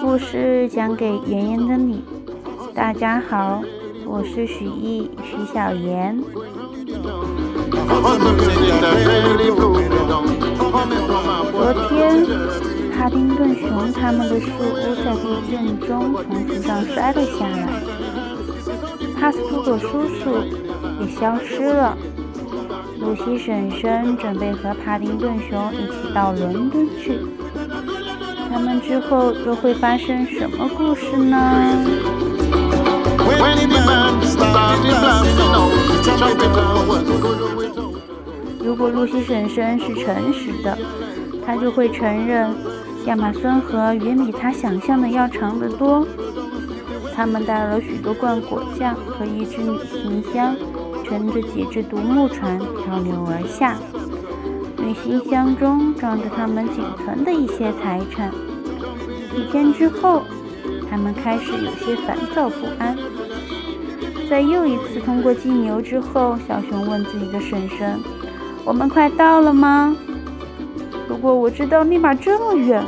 故事讲给妍妍的你。大家好，我是许艺许小妍。昨天，帕丁顿熊他们的树屋在地震中从树上摔了下来，帕斯图佐叔叔也消失了。露西婶婶准备和帕丁顿熊一起到伦敦去。他们之后又会发生什么故事呢？如果露西婶婶是诚实的，她就会承认亚马孙河远比她想象的要长得多。他们带了许多罐果酱和一只旅行箱，乘着几只独木船漂流而下。旅行箱中装着他们仅存的一些财产。几天之后，他们开始有些烦躁不安。在又一次通过金牛之后，小熊问自己的婶婶：“我们快到了吗？如果我知道密码这么远，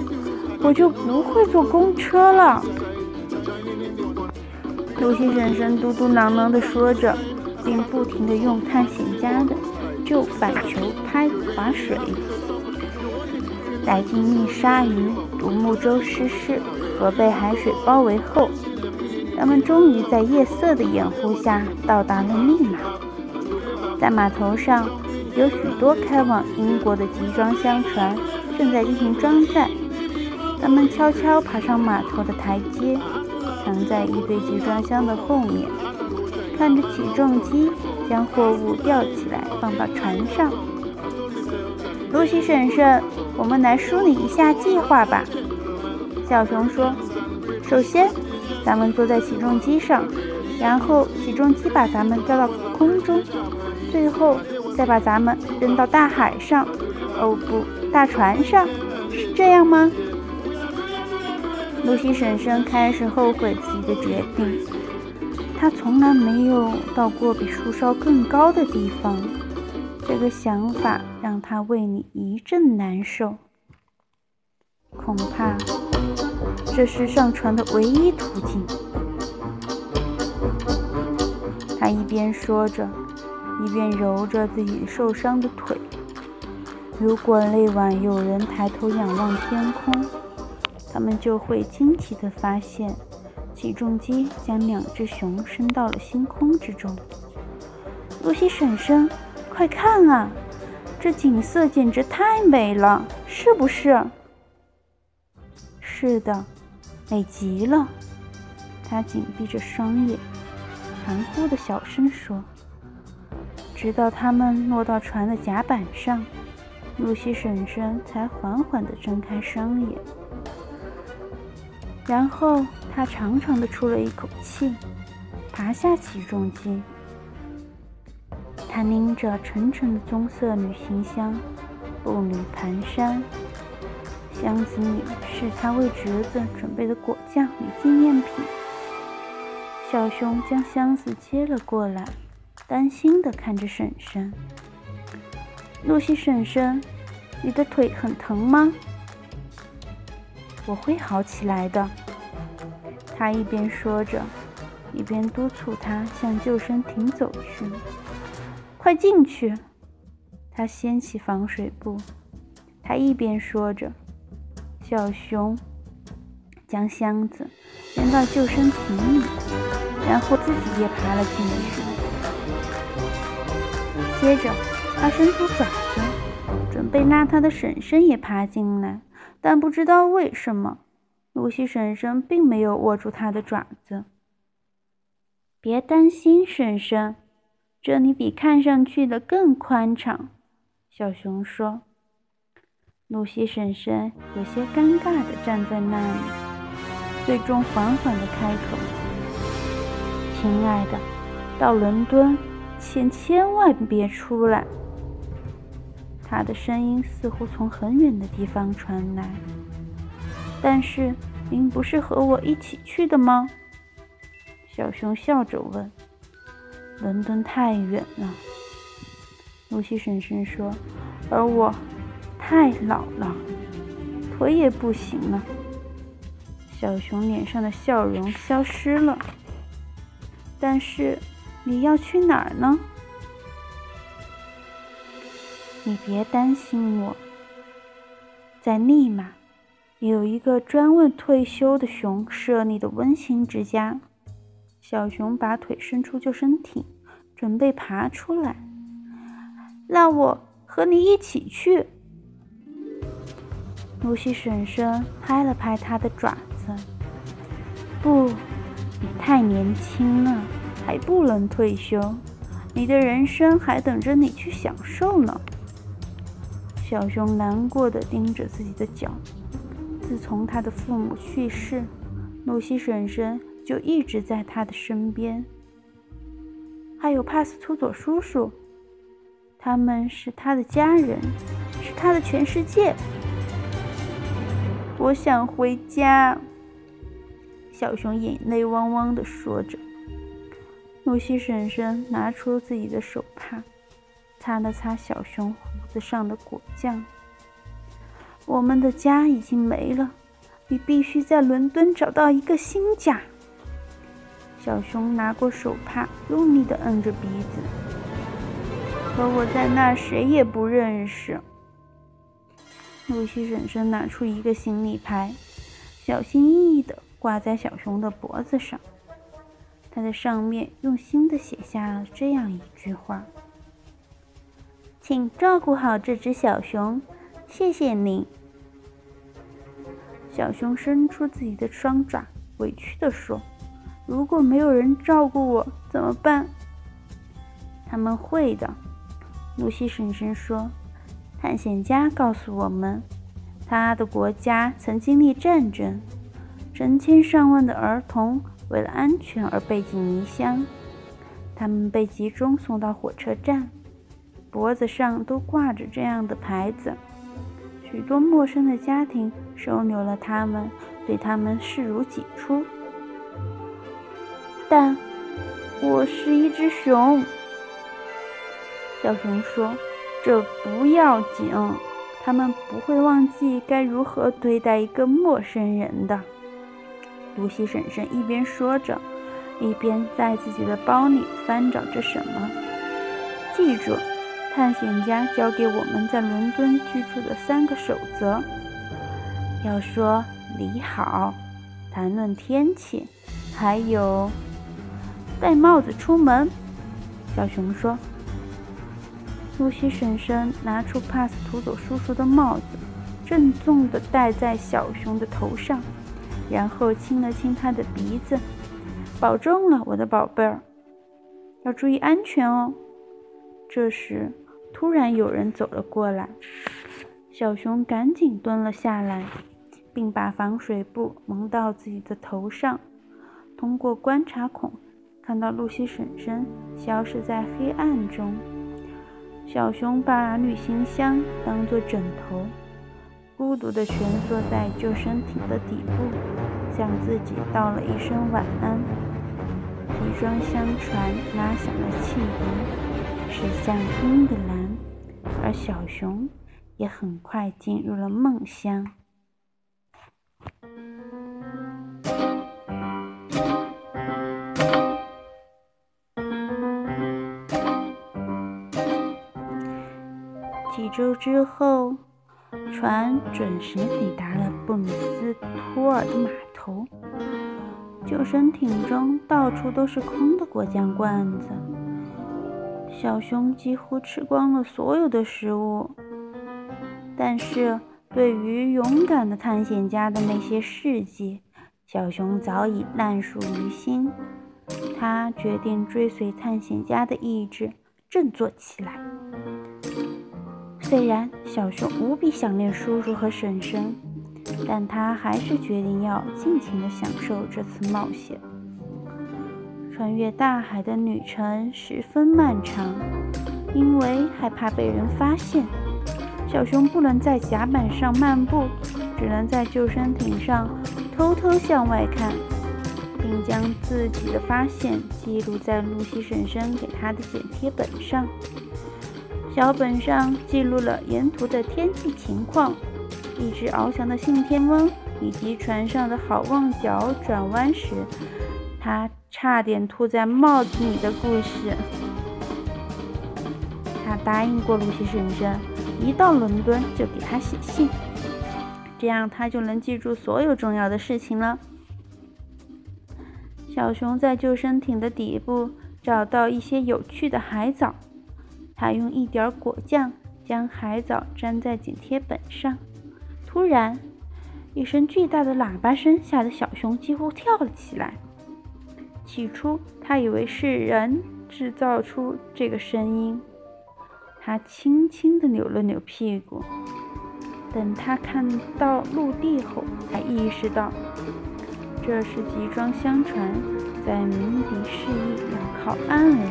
我就不会坐公车了。”露西婶婶嘟嘟囔囔地说着，并不停地用探险家的就板球拍划水。带进密鲨鱼、独木舟失事和被海水包围后，他们终于在夜色的掩护下到达了密码。在码头上，有许多开往英国的集装箱船正在进行装载。他们悄悄爬上码头的台阶，藏在一堆集装箱的后面，看着起重机将货物吊起来放到船上。露西婶婶，我们来梳理一下计划吧。小熊说：“首先，咱们坐在起重机上，然后起重机把咱们吊到空中，最后再把咱们扔到大海上。哦不，大船上，是这样吗？”露西婶婶开始后悔自己的决定。他从来没有到过比树梢更高的地方。这个想法让他为你一阵难受。恐怕这是上船的唯一途径。他一边说着，一边揉着自己受伤的腿。如果那晚有人抬头仰望天空，他们就会惊奇地发现，起重机将两只熊升到了星空之中。露西婶婶。快看啊，这景色简直太美了，是不是？是的，美极了。他紧闭着双眼，含糊的小声说。直到他们落到船的甲板上，露西婶婶才缓缓地睁开双眼。然后他长长的出了一口气，爬下起重机。他拎着沉沉的棕色旅行箱，步履蹒跚。箱子里是他为侄子准备的果酱与纪念品。小熊将箱子接了过来，担心地看着婶婶。露西婶婶，你的腿很疼吗？我会好起来的。他一边说着，一边督促他向救生艇走去。快进去！他掀起防水布。他一边说着，小熊将箱子扔到救生艇里，然后自己也爬了进去。接着，他伸出爪子，准备拉他的婶婶也爬进来，但不知道为什么，露西婶婶并没有握住它的爪子。别担心，婶婶。这里比看上去的更宽敞，小熊说。露西婶婶有些尴尬地站在那里，最终缓缓地开口：“亲爱的，到伦敦前千万别出来。”他的声音似乎从很远的地方传来。但是您不是和我一起去的吗？小熊笑着问。伦敦太远了，露西婶婶说，而我太老了，腿也不行了。小熊脸上的笑容消失了。但是，你要去哪儿呢？你别担心我，在利马有一个专为退休的熊设立的温馨之家。小熊把腿伸出救生艇，准备爬出来。让我和你一起去。露西婶婶拍了拍他的爪子。不，你太年轻了，还不能退休。你的人生还等着你去享受呢。小熊难过的盯着自己的脚。自从他的父母去世，露西婶婶就一直在他的身边。还有帕斯图佐叔叔，他们是他的家人，是他的全世界。我想回家。小熊眼泪汪汪的说着。露西婶婶拿出自己的手帕，擦了擦小熊胡子上的果酱。我们的家已经没了，你必须在伦敦找到一个新家。小熊拿过手帕，用力地摁着鼻子。可我在那谁也不认识。露西婶婶拿出一个行李牌，小心翼翼地挂在小熊的脖子上。她在上面用心地写下了这样一句话：“请照顾好这只小熊，谢谢你。”小熊伸出自己的双爪，委屈地说：“如果没有人照顾我，怎么办？”他们会的，露西婶婶说。探险家告诉我们，他的国家曾经历战争，成千上万的儿童为了安全而背井离乡，他们被集中送到火车站，脖子上都挂着这样的牌子。许多陌生的家庭收留了他们，对他们视如己出。但我是一只熊，小熊说。这不要紧，他们不会忘记该如何对待一个陌生人的。露西婶婶一边说着，一边在自己的包里翻找着什么。记住，探险家教给我们在伦敦居住的三个守则：要说你好，谈论天气，还有戴帽子出门。小熊说。露西婶婶拿出帕斯图佐叔叔的帽子，郑重地戴在小熊的头上，然后亲了亲他的鼻子。保重了，我的宝贝儿，要注意安全哦。这时，突然有人走了过来，小熊赶紧蹲了下来，并把防水布蒙到自己的头上。通过观察孔，看到露西婶婶消失在黑暗中。小熊把旅行箱当作枕头，孤独地蜷缩在救生艇的底部，向自己道了一声晚安。集装箱船拉响了汽笛，驶向英格兰，而小熊也很快进入了梦乡。几周之后，船准时抵达了布鲁斯托尔的码头。救生艇中到处都是空的果酱罐子。小熊几乎吃光了所有的食物，但是对于勇敢的探险家的那些事迹，小熊早已烂熟于心。他决定追随探险家的意志，振作起来。虽然小熊无比想念叔叔和婶婶，但他还是决定要尽情地享受这次冒险。穿越大海的旅程十分漫长，因为害怕被人发现，小熊不能在甲板上漫步，只能在救生艇上偷偷向外看，并将自己的发现记录在露西婶婶给他的剪贴本上。小本上记录了沿途的天气情况，一只翱翔的信天翁以及船上的好望角转弯时，他差点吐在帽子里的故事。他答应过露西婶婶，一到伦敦就给她写信，这样他就能记住所有重要的事情了。小熊在救生艇的底部找到一些有趣的海藻，他用一点果酱将海藻粘在剪贴本上。突然，一声巨大的喇叭声吓得小熊几乎跳了起来。起初，他以为是人制造出这个声音。他轻轻地扭了扭屁股，等他看到陆地后，才意识到这是集装箱船在鸣笛示意要靠岸了。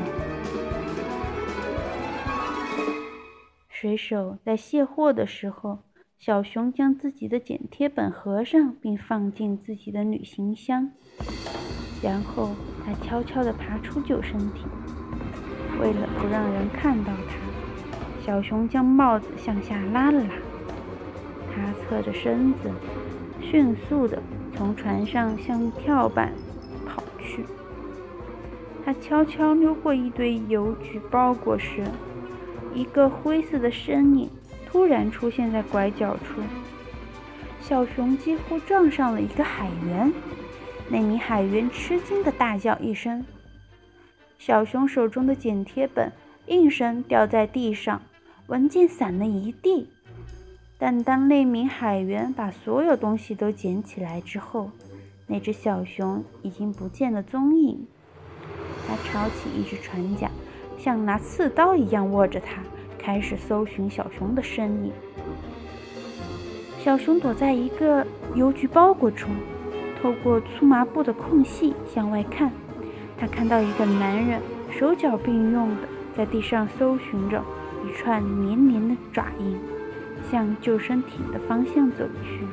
水手在卸货的时候，小熊将自己的剪贴本合上，并放进自己的旅行箱，然后他悄悄地爬出救生艇，为了不让人看到他。小熊将帽子向下拉了拉，他侧着身子，迅速地从船上向跳板跑去。他悄悄溜过一堆邮局包裹时，一个灰色的身影突然出现在拐角处。小熊几乎撞上了一个海员，那名海员吃惊地大叫一声，小熊手中的剪贴本应声掉在地上。文件散了一地，但当那名海员把所有东西都捡起来之后，那只小熊已经不见了踪影。他抄起一只船桨，像拿刺刀一样握着它，开始搜寻小熊的身影。小熊躲在一个邮局包裹中，透过粗麻布的空隙向外看，他看到一个男人手脚并用的在地上搜寻着。一串黏黏的爪印向救生艇的方向走去。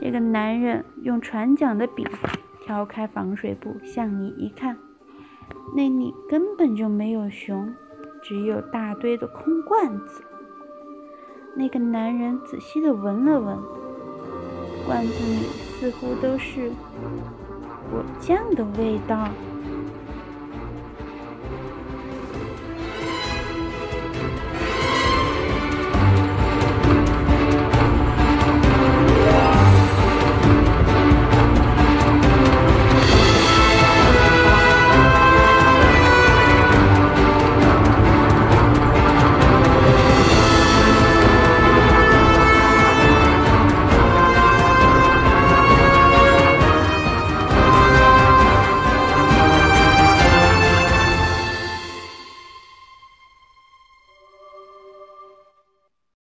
这个男人用船桨的柄挑开防水布，向你一看，那里根本就没有熊，只有大堆的空罐子。那个男人仔细地闻了闻，罐子里似乎都是果酱的味道。